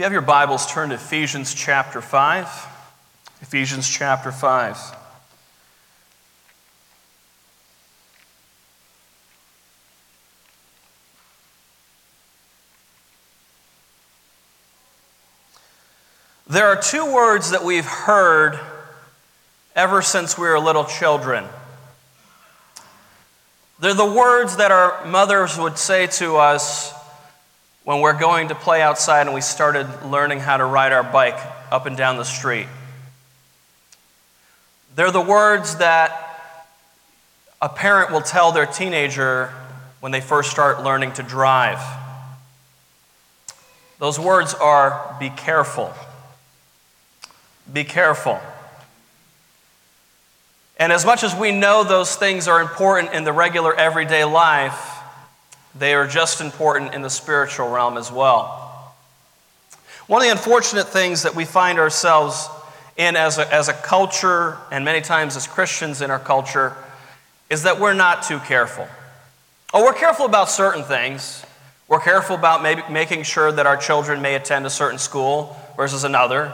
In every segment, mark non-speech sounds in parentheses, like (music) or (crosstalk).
you have your Bibles, turn to Ephesians chapter 5. Ephesians chapter 5. There are two words that we've heard ever since we were little children. They're the words that our mothers would say to us when we're going to play outside and we started learning how to ride our bike up and down the street. They're the words that a parent will tell their teenager when they first start learning to drive. Those words are be careful. Be careful. And as much as we know those things are important in the regular everyday life, they are just important in the spiritual realm as well. One of the unfortunate things that we find ourselves in as a, as a culture, and many times as Christians in our culture, is that we're not too careful. Oh, we're careful about certain things. We're careful about maybe making sure that our children may attend a certain school versus another.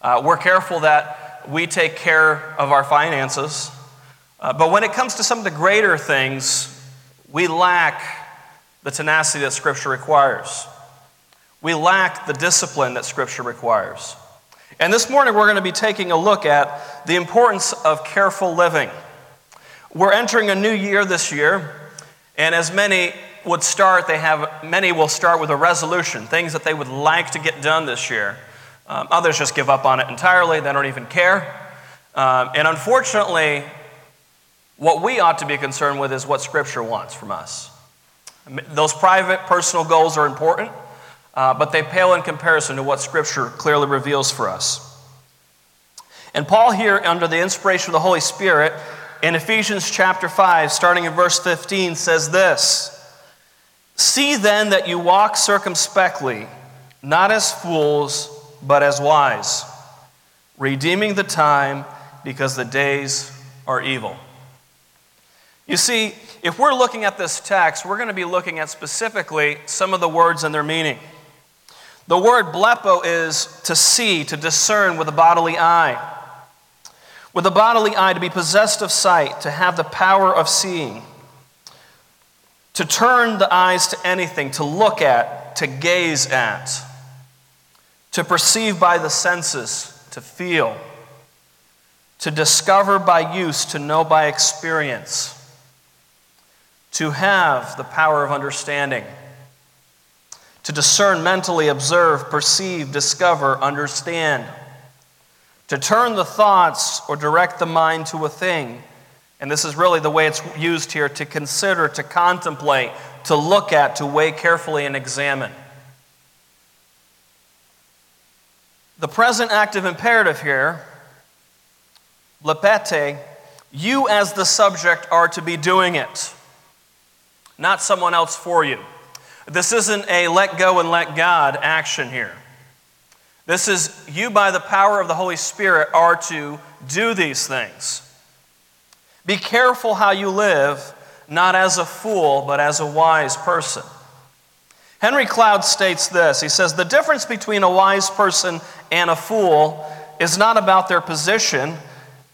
Uh, we're careful that we take care of our finances. Uh, but when it comes to some of the greater things, we lack the tenacity that Scripture requires. We lack the discipline that Scripture requires. And this morning, we're going to be taking a look at the importance of careful living. We're entering a new year this year, and as many would start, they have many will start with a resolution, things that they would like to get done this year. Um, others just give up on it entirely, they don't even care. Um, and unfortunately, what we ought to be concerned with is what Scripture wants from us. Those private, personal goals are important, uh, but they pale in comparison to what Scripture clearly reveals for us. And Paul, here, under the inspiration of the Holy Spirit, in Ephesians chapter 5, starting in verse 15, says this See then that you walk circumspectly, not as fools but as wise, redeeming the time because the days are evil. You see, if we're looking at this text, we're going to be looking at specifically some of the words and their meaning. The word blepo is to see, to discern with a bodily eye. With a bodily eye, to be possessed of sight, to have the power of seeing, to turn the eyes to anything, to look at, to gaze at to perceive by the senses, to feel, to discover by use, to know by experience, to have the power of understanding, to discern mentally, observe, perceive, discover, understand, to turn the thoughts or direct the mind to a thing. And this is really the way it's used here to consider, to contemplate, to look at, to weigh carefully and examine. The present active imperative here, blepete, you as the subject are to be doing it, not someone else for you. This isn't a let go and let God action here. This is you, by the power of the Holy Spirit, are to do these things. Be careful how you live, not as a fool, but as a wise person. Henry Cloud states this He says, The difference between a wise person and a fool is not about their position,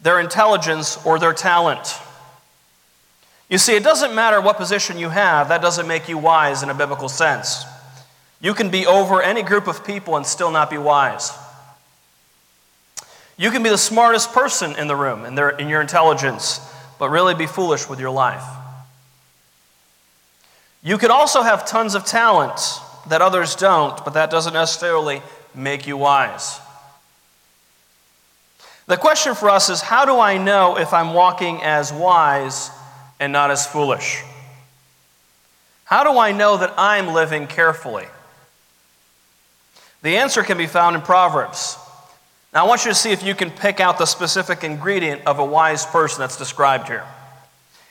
their intelligence, or their talent. You see, it doesn't matter what position you have, that doesn't make you wise in a biblical sense. You can be over any group of people and still not be wise. You can be the smartest person in the room in, their, in your intelligence, but really be foolish with your life. You could also have tons of talent that others don't, but that doesn't necessarily make you wise. The question for us is how do I know if I'm walking as wise and not as foolish? How do I know that I'm living carefully? The answer can be found in Proverbs. Now, I want you to see if you can pick out the specific ingredient of a wise person that's described here.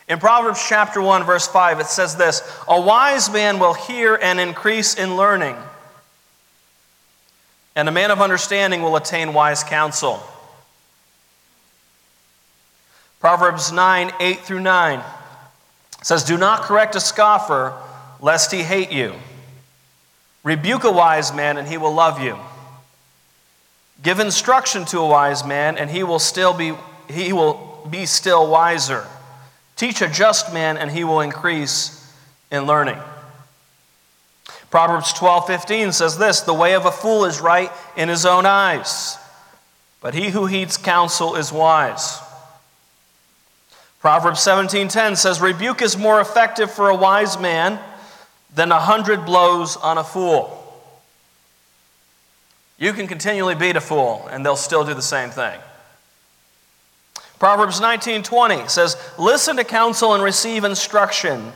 In Proverbs chapter 1, verse 5, it says this A wise man will hear and increase in learning, and a man of understanding will attain wise counsel. Proverbs 9, 8 through 9 says, Do not correct a scoffer, lest he hate you. Rebuke a wise man, and he will love you. Give instruction to a wise man, and he will still be, he will be still wiser. Teach a just man, and he will increase in learning. Proverbs 12 15 says this The way of a fool is right in his own eyes, but he who heeds counsel is wise. Proverbs 17:10 says rebuke is more effective for a wise man than a hundred blows on a fool. You can continually beat a fool and they'll still do the same thing. Proverbs 19:20 says, "Listen to counsel and receive instruction,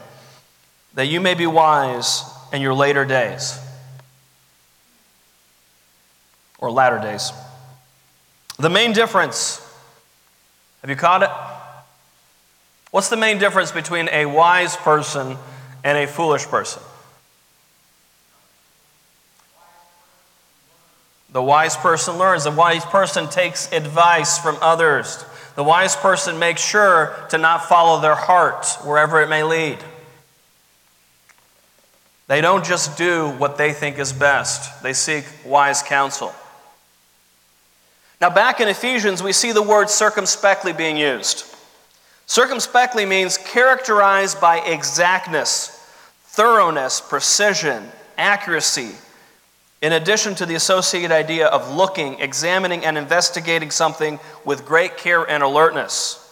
that you may be wise in your later days." Or latter days. The main difference, have you caught it? What's the main difference between a wise person and a foolish person? The wise person learns. The wise person takes advice from others. The wise person makes sure to not follow their heart wherever it may lead. They don't just do what they think is best, they seek wise counsel. Now, back in Ephesians, we see the word circumspectly being used. Circumspectly means characterized by exactness, thoroughness, precision, accuracy, in addition to the associated idea of looking, examining, and investigating something with great care and alertness.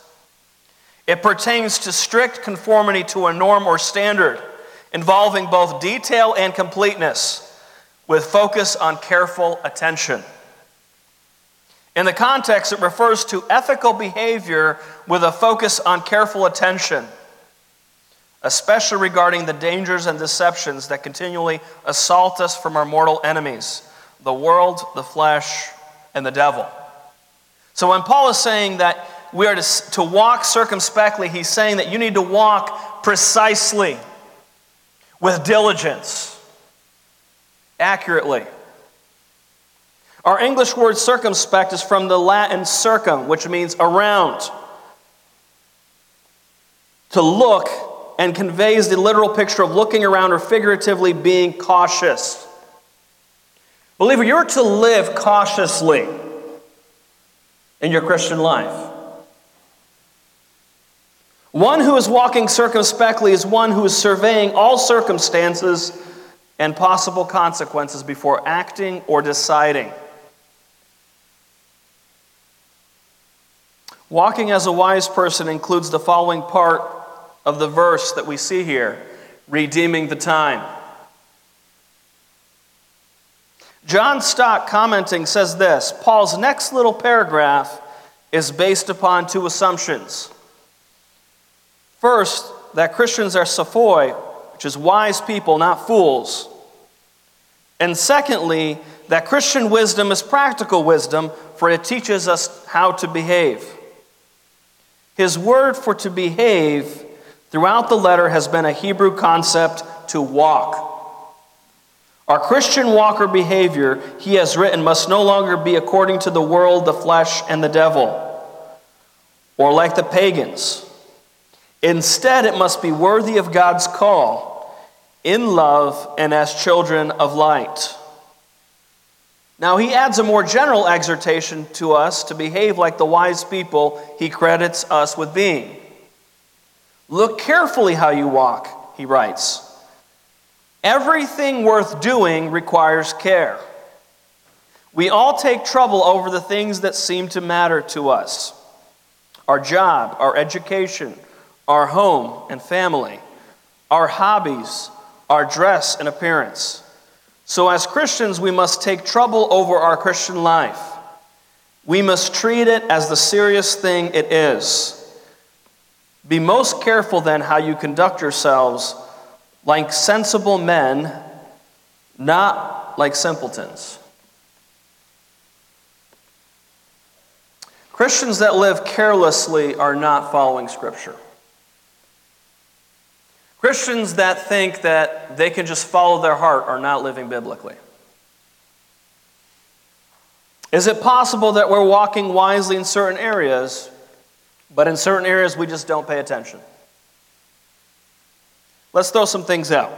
It pertains to strict conformity to a norm or standard involving both detail and completeness, with focus on careful attention. In the context, it refers to ethical behavior with a focus on careful attention, especially regarding the dangers and deceptions that continually assault us from our mortal enemies the world, the flesh, and the devil. So when Paul is saying that we are to, to walk circumspectly, he's saying that you need to walk precisely, with diligence, accurately. Our English word circumspect is from the Latin circum, which means around. To look and conveys the literal picture of looking around or figuratively being cautious. Believer, you're to live cautiously in your Christian life. One who is walking circumspectly is one who is surveying all circumstances and possible consequences before acting or deciding. Walking as a wise person includes the following part of the verse that we see here redeeming the time. John Stott commenting, says this Paul's next little paragraph is based upon two assumptions. First, that Christians are sophoi, which is wise people, not fools. And secondly, that Christian wisdom is practical wisdom, for it teaches us how to behave. His word for to behave throughout the letter has been a Hebrew concept to walk. Our Christian walker behavior, he has written, must no longer be according to the world, the flesh, and the devil, or like the pagans. Instead, it must be worthy of God's call, in love and as children of light. Now, he adds a more general exhortation to us to behave like the wise people he credits us with being. Look carefully how you walk, he writes. Everything worth doing requires care. We all take trouble over the things that seem to matter to us our job, our education, our home and family, our hobbies, our dress and appearance. So, as Christians, we must take trouble over our Christian life. We must treat it as the serious thing it is. Be most careful then how you conduct yourselves like sensible men, not like simpletons. Christians that live carelessly are not following Scripture. Christians that think that they can just follow their heart are not living biblically. Is it possible that we're walking wisely in certain areas, but in certain areas we just don't pay attention? Let's throw some things out.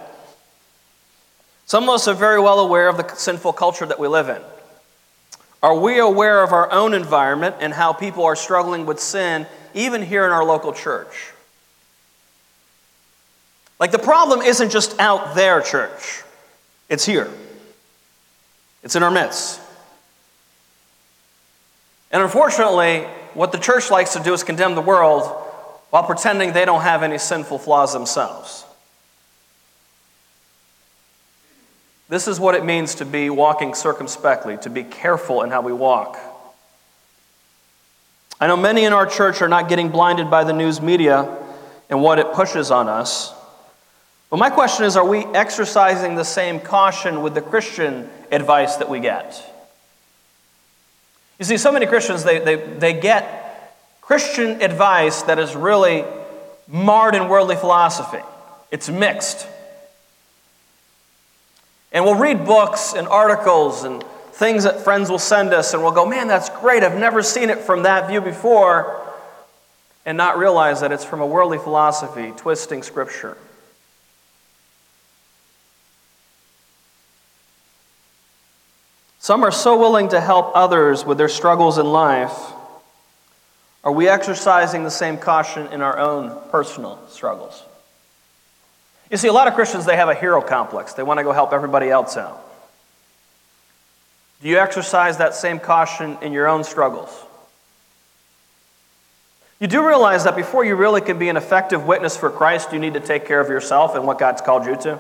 Some of us are very well aware of the sinful culture that we live in. Are we aware of our own environment and how people are struggling with sin, even here in our local church? Like the problem isn't just out there, church, it's here, it's in our midst. And unfortunately, what the church likes to do is condemn the world while pretending they don't have any sinful flaws themselves. This is what it means to be walking circumspectly, to be careful in how we walk. I know many in our church are not getting blinded by the news media and what it pushes on us. But my question is are we exercising the same caution with the Christian advice that we get? You see, so many Christians, they, they, they get Christian advice that is really marred in worldly philosophy, it's mixed. And we'll read books and articles and things that friends will send us, and we'll go, man, that's great. I've never seen it from that view before. And not realize that it's from a worldly philosophy twisting Scripture. Some are so willing to help others with their struggles in life. Are we exercising the same caution in our own personal struggles? You see, a lot of Christians, they have a hero complex. They want to go help everybody else out. Do you exercise that same caution in your own struggles? You do realize that before you really can be an effective witness for Christ, you need to take care of yourself and what God's called you to.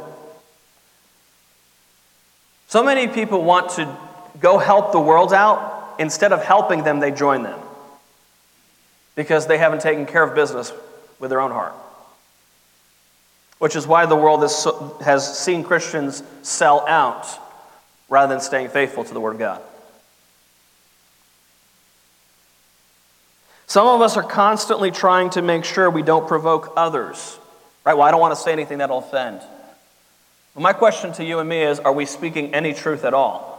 So many people want to go help the world out. Instead of helping them, they join them because they haven't taken care of business with their own heart which is why the world has seen Christians sell out rather than staying faithful to the Word of God. Some of us are constantly trying to make sure we don't provoke others. Right? Well, I don't want to say anything that'll offend. Well, my question to you and me is are we speaking any truth at all?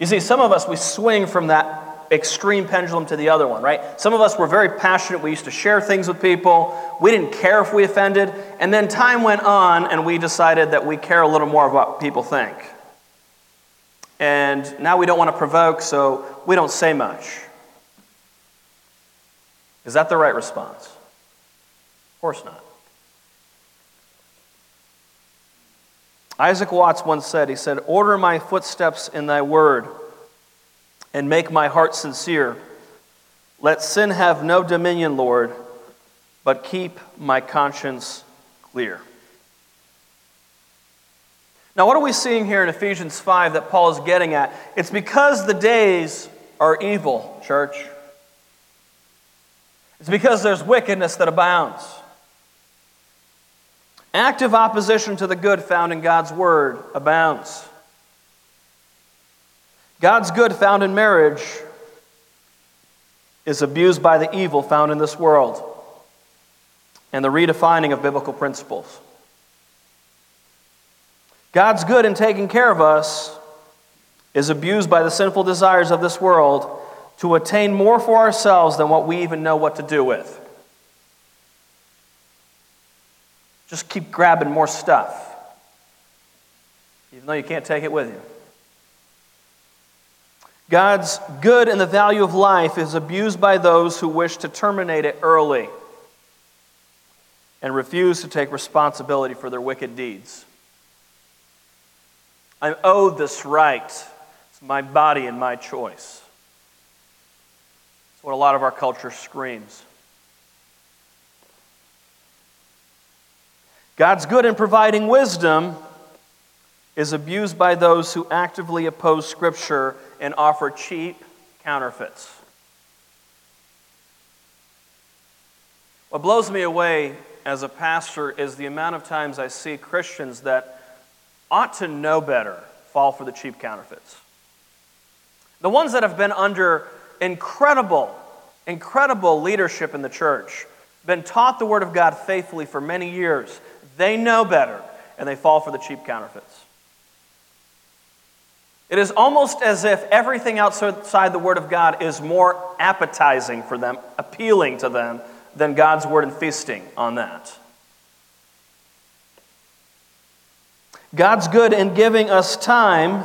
You see, some of us, we swing from that extreme pendulum to the other one, right? Some of us were very passionate. We used to share things with people. We didn't care if we offended. And then time went on, and we decided that we care a little more of what people think. And now we don't want to provoke, so we don't say much. Is that the right response? Of course not. Isaac Watts once said, he said, Order my footsteps in thy word and make my heart sincere. Let sin have no dominion, Lord, but keep my conscience clear. Now, what are we seeing here in Ephesians 5 that Paul is getting at? It's because the days are evil, church. It's because there's wickedness that abounds. Active opposition to the good found in God's word abounds. God's good found in marriage is abused by the evil found in this world and the redefining of biblical principles. God's good in taking care of us is abused by the sinful desires of this world to attain more for ourselves than what we even know what to do with. Just keep grabbing more stuff, even though you can't take it with you. God's good and the value of life is abused by those who wish to terminate it early and refuse to take responsibility for their wicked deeds. I'm owed this right. It's my body and my choice. It's what a lot of our culture screams. God's good in providing wisdom is abused by those who actively oppose Scripture and offer cheap counterfeits. What blows me away as a pastor is the amount of times I see Christians that ought to know better fall for the cheap counterfeits. The ones that have been under incredible, incredible leadership in the church, been taught the Word of God faithfully for many years, they know better and they fall for the cheap counterfeits. It is almost as if everything outside the Word of God is more appetizing for them, appealing to them, than God's Word and feasting on that. God's good in giving us time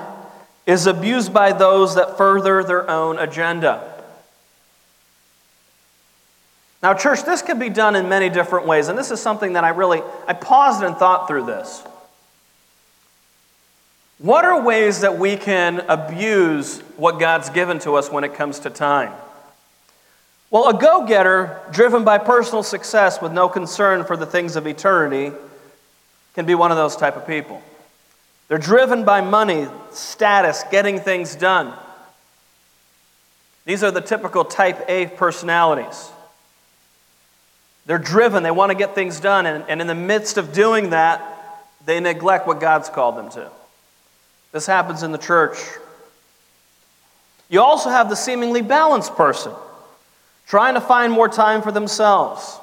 is abused by those that further their own agenda. Now, church, this can be done in many different ways, and this is something that I really I paused and thought through this. What are ways that we can abuse what God's given to us when it comes to time? Well, a go getter driven by personal success with no concern for the things of eternity can be one of those type of people. They're driven by money, status, getting things done. These are the typical type A personalities. They're driven, they want to get things done, and, and in the midst of doing that, they neglect what God's called them to. This happens in the church. You also have the seemingly balanced person trying to find more time for themselves.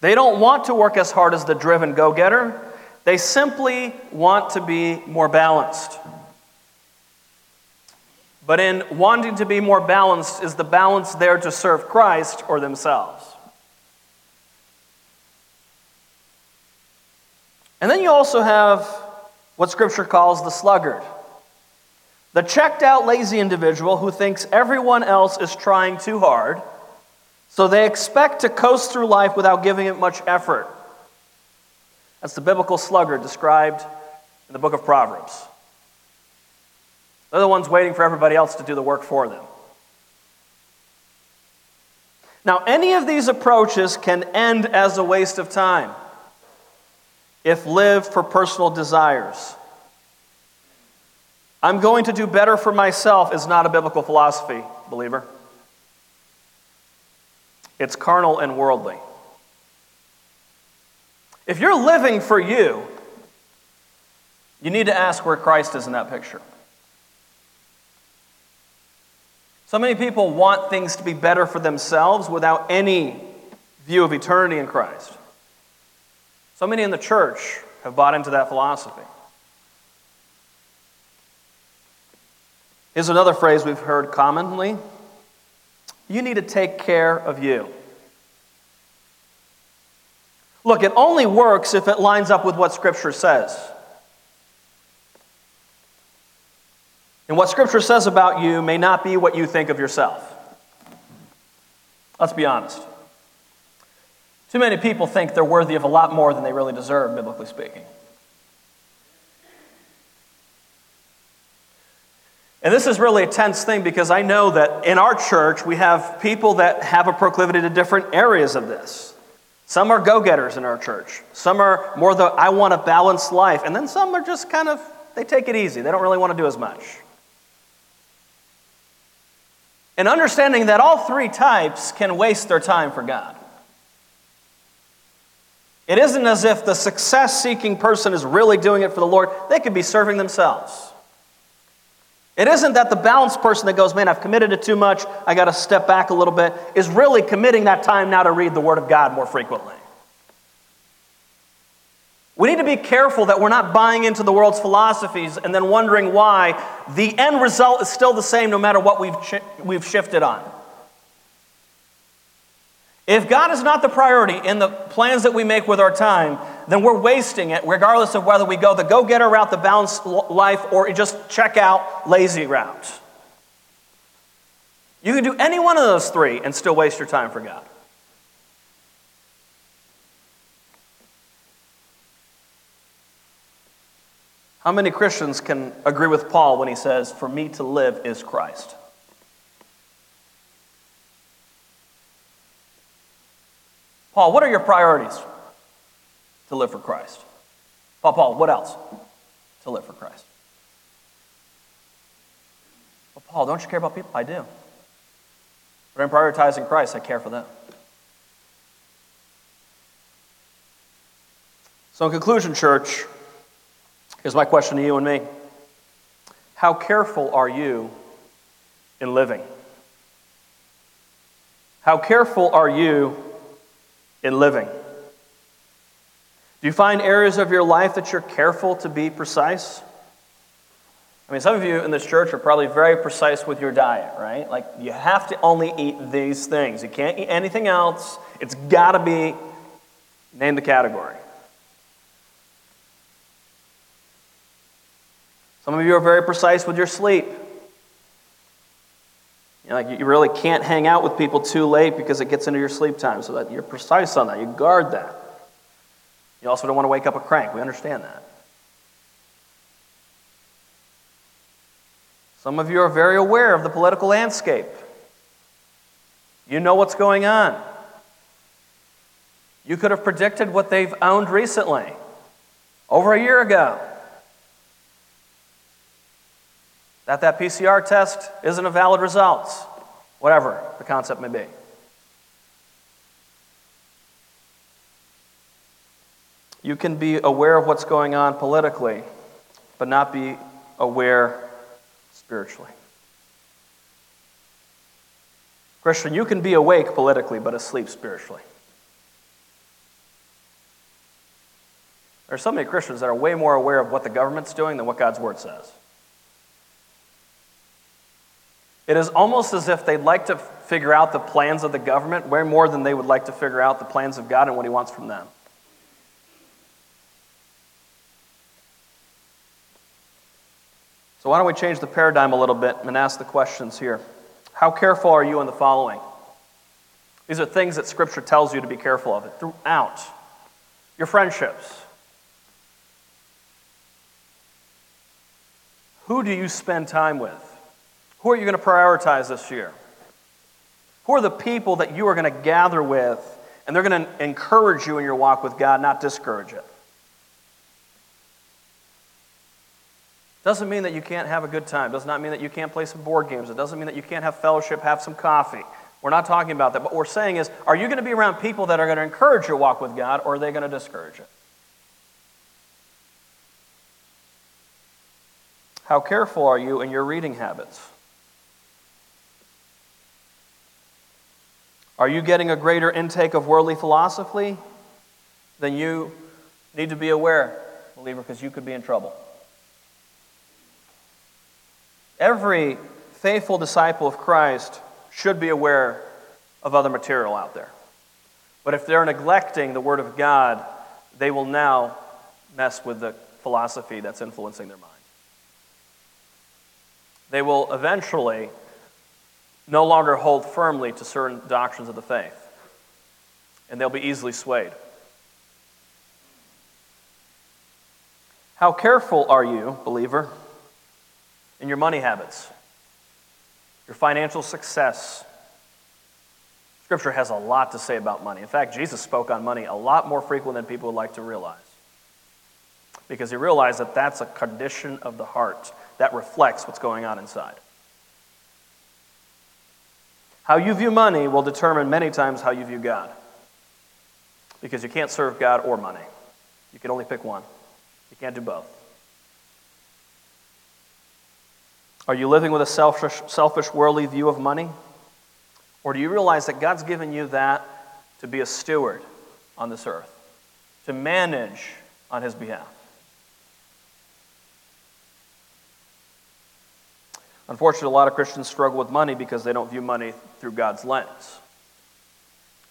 They don't want to work as hard as the driven go getter, they simply want to be more balanced. But in wanting to be more balanced, is the balance there to serve Christ or themselves? And then you also have what Scripture calls the sluggard. The checked out, lazy individual who thinks everyone else is trying too hard, so they expect to coast through life without giving it much effort. That's the biblical sluggard described in the book of Proverbs. They're the ones waiting for everybody else to do the work for them. Now, any of these approaches can end as a waste of time if lived for personal desires. I'm going to do better for myself is not a biblical philosophy, believer. It's carnal and worldly. If you're living for you, you need to ask where Christ is in that picture. So many people want things to be better for themselves without any view of eternity in Christ. So many in the church have bought into that philosophy. Here's another phrase we've heard commonly you need to take care of you. Look, it only works if it lines up with what Scripture says. And what Scripture says about you may not be what you think of yourself. Let's be honest. Too many people think they're worthy of a lot more than they really deserve, biblically speaking. And this is really a tense thing because I know that in our church we have people that have a proclivity to different areas of this. Some are go getters in our church, some are more the I want a balanced life, and then some are just kind of, they take it easy. They don't really want to do as much. And understanding that all three types can waste their time for God. It isn't as if the success seeking person is really doing it for the Lord, they could be serving themselves. It isn't that the balanced person that goes, man, I've committed it too much, I got to step back a little bit, is really committing that time now to read the Word of God more frequently. We need to be careful that we're not buying into the world's philosophies and then wondering why the end result is still the same no matter what we've, we've shifted on. If God is not the priority in the plans that we make with our time, then we're wasting it, regardless of whether we go the go getter route, the balanced life, or just check out lazy route. You can do any one of those three and still waste your time for God. How many Christians can agree with Paul when he says, For me to live is Christ? Paul, what are your priorities? To live for Christ. Paul, Paul, what else? To live for Christ. Well, Paul, don't you care about people? I do. But I'm prioritizing Christ, I care for them. So, in conclusion, church, here's my question to you and me How careful are you in living? How careful are you in living? Do you find areas of your life that you're careful to be precise? I mean, some of you in this church are probably very precise with your diet, right? Like, you have to only eat these things. You can't eat anything else. It's got to be, name the category. Some of you are very precise with your sleep. You know, like you really can't hang out with people too late because it gets into your sleep time, so that you're precise on that. You guard that. You also don't want to wake up a crank. We understand that. Some of you are very aware of the political landscape. You know what's going on. You could have predicted what they've owned recently, over a year ago. That that PCR test isn't a valid result, whatever the concept may be. You can be aware of what's going on politically, but not be aware spiritually. Christian, you can be awake politically, but asleep spiritually. There are so many Christians that are way more aware of what the government's doing than what God's Word says. It is almost as if they'd like to figure out the plans of the government way more than they would like to figure out the plans of God and what He wants from them. So, why don't we change the paradigm a little bit and ask the questions here? How careful are you in the following? These are things that Scripture tells you to be careful of it throughout your friendships. Who do you spend time with? Who are you going to prioritize this year? Who are the people that you are going to gather with and they're going to encourage you in your walk with God, not discourage it? Doesn't mean that you can't have a good time. Does not mean that you can't play some board games. It doesn't mean that you can't have fellowship, have some coffee. We're not talking about that. But what we're saying is, are you going to be around people that are going to encourage your walk with God, or are they going to discourage it? How careful are you in your reading habits? Are you getting a greater intake of worldly philosophy? Then you need to be aware, believer, because you could be in trouble. Every faithful disciple of Christ should be aware of other material out there. But if they're neglecting the Word of God, they will now mess with the philosophy that's influencing their mind. They will eventually no longer hold firmly to certain doctrines of the faith, and they'll be easily swayed. How careful are you, believer? in your money habits, your financial success. Scripture has a lot to say about money. In fact, Jesus spoke on money a lot more frequently than people would like to realize. Because he realized that that's a condition of the heart that reflects what's going on inside. How you view money will determine many times how you view God. Because you can't serve God or money. You can only pick one. You can't do both. Are you living with a selfish, selfish, worldly view of money? Or do you realize that God's given you that to be a steward on this earth, to manage on His behalf? Unfortunately, a lot of Christians struggle with money because they don't view money through God's lens.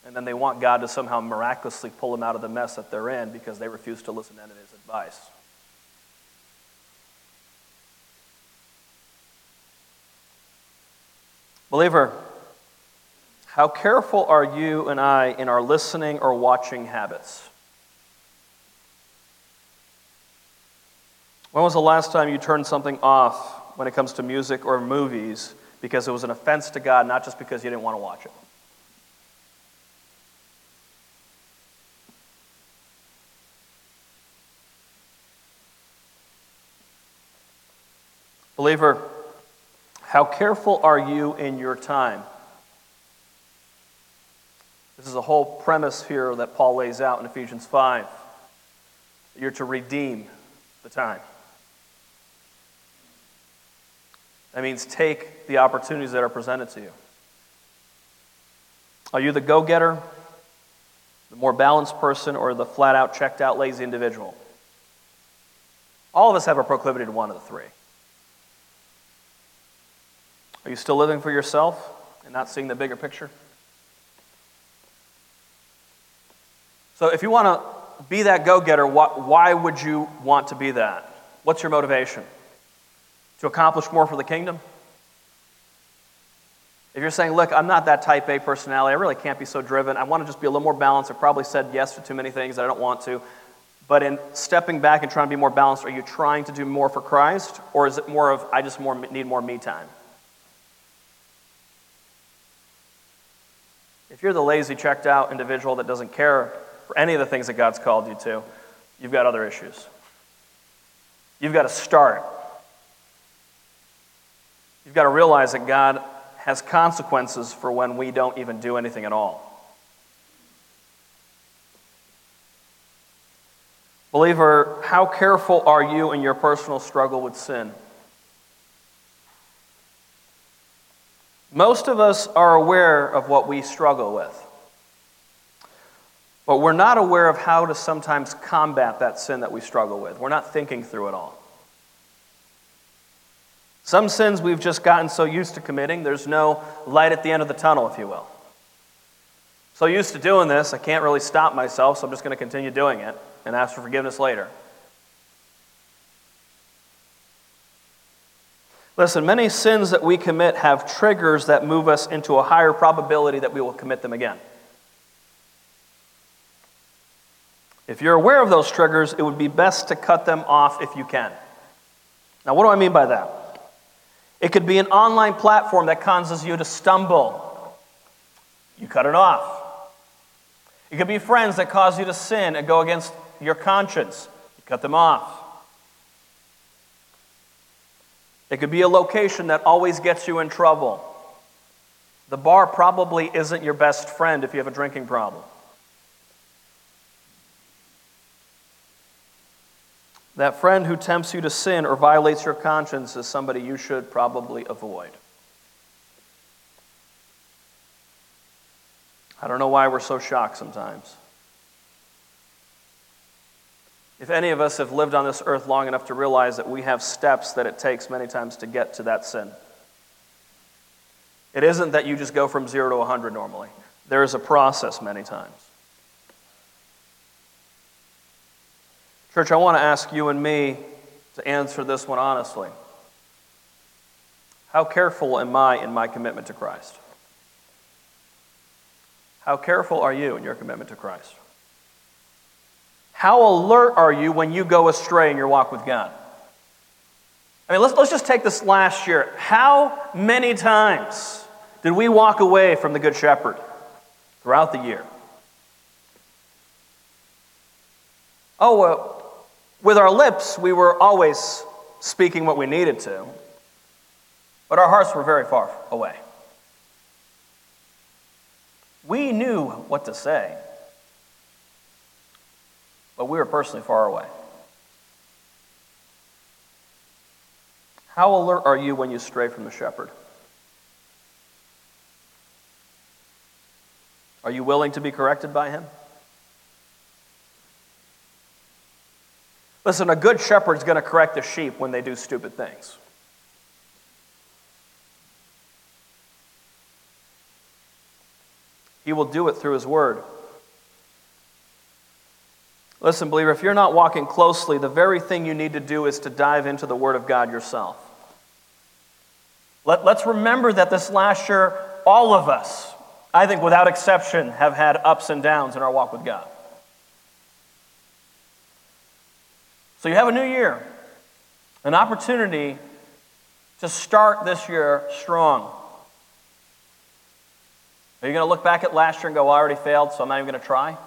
And then they want God to somehow miraculously pull them out of the mess that they're in because they refuse to listen to His advice. Believer, how careful are you and I in our listening or watching habits? When was the last time you turned something off when it comes to music or movies because it was an offense to God, not just because you didn't want to watch it? Believer, how careful are you in your time? This is a whole premise here that Paul lays out in Ephesians 5. You're to redeem the time. That means take the opportunities that are presented to you. Are you the go getter, the more balanced person, or the flat out, checked out, lazy individual? All of us have a proclivity to one of the three. Are you still living for yourself and not seeing the bigger picture? So, if you want to be that go getter, why would you want to be that? What's your motivation? To accomplish more for the kingdom? If you're saying, look, I'm not that type A personality, I really can't be so driven, I want to just be a little more balanced, I probably said yes to too many things that I don't want to. But in stepping back and trying to be more balanced, are you trying to do more for Christ? Or is it more of, I just more, need more me time? If you're the lazy, checked out individual that doesn't care for any of the things that God's called you to, you've got other issues. You've got to start. You've got to realize that God has consequences for when we don't even do anything at all. Believer, how careful are you in your personal struggle with sin? Most of us are aware of what we struggle with, but we're not aware of how to sometimes combat that sin that we struggle with. We're not thinking through it all. Some sins we've just gotten so used to committing, there's no light at the end of the tunnel, if you will. So used to doing this, I can't really stop myself, so I'm just going to continue doing it and ask for forgiveness later. Listen, many sins that we commit have triggers that move us into a higher probability that we will commit them again. If you're aware of those triggers, it would be best to cut them off if you can. Now, what do I mean by that? It could be an online platform that causes you to stumble. You cut it off. It could be friends that cause you to sin and go against your conscience. You cut them off. It could be a location that always gets you in trouble. The bar probably isn't your best friend if you have a drinking problem. That friend who tempts you to sin or violates your conscience is somebody you should probably avoid. I don't know why we're so shocked sometimes. If any of us have lived on this earth long enough to realize that we have steps that it takes many times to get to that sin, it isn't that you just go from zero to 100 normally. There is a process many times. Church, I want to ask you and me to answer this one honestly. How careful am I in my commitment to Christ? How careful are you in your commitment to Christ? How alert are you when you go astray in your walk with God? I mean, let's, let's just take this last year. How many times did we walk away from the Good Shepherd throughout the year? Oh, well, with our lips, we were always speaking what we needed to, but our hearts were very far away. We knew what to say, but we were personally far away. How alert are you when you stray from the shepherd? Are you willing to be corrected by him? Listen, a good shepherd is going to correct the sheep when they do stupid things. He will do it through his word. Listen, believer, if you're not walking closely, the very thing you need to do is to dive into the word of God yourself. Let, us remember that this last year, all of us, I think without exception, have had ups and downs in our walk with God. So you have a new year, an opportunity to start this year strong. Are you going to look back at last year and go, well, I already failed, so I'm not even going to try?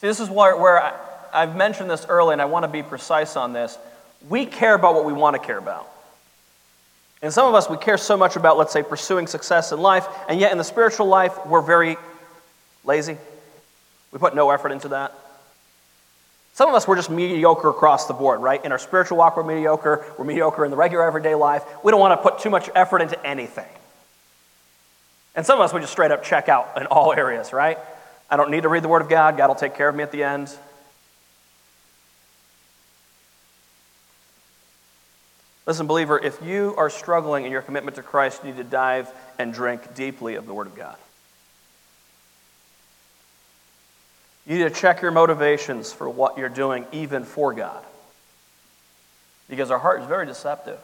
See, this is where, where I, I've mentioned this early, and I want to be precise on this. We care about what we want to care about. And some of us, we care so much about, let's say, pursuing success in life, and yet in the spiritual life, we're very lazy. We put no effort into that. Some of us, we're just mediocre across the board, right? In our spiritual walk, we're mediocre. We're mediocre in the regular everyday life. We don't want to put too much effort into anything. And some of us, we just straight up check out in all (laughs) areas, right? I don't need to read the Word of God. God will take care of me at the end. Listen, believer, if you are struggling in your commitment to Christ, you need to dive and drink deeply of the Word of God. You need to check your motivations for what you're doing, even for God. because our heart is very deceptive.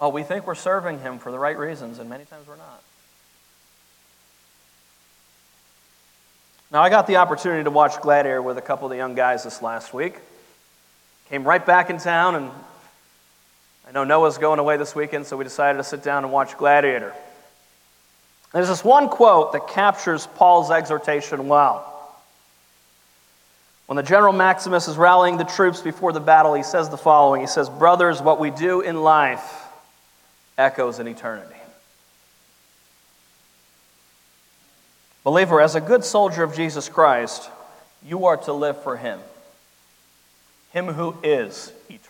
Oh, we think we're serving Him for the right reasons, and many times we're not. Now, I got the opportunity to watch Gladiator with a couple of the young guys this last week. Came right back in town, and I know Noah's going away this weekend, so we decided to sit down and watch Gladiator. There's this one quote that captures Paul's exhortation well. When the General Maximus is rallying the troops before the battle, he says the following He says, Brothers, what we do in life echoes in eternity. Believer, as a good soldier of Jesus Christ, you are to live for Him, Him who is eternal.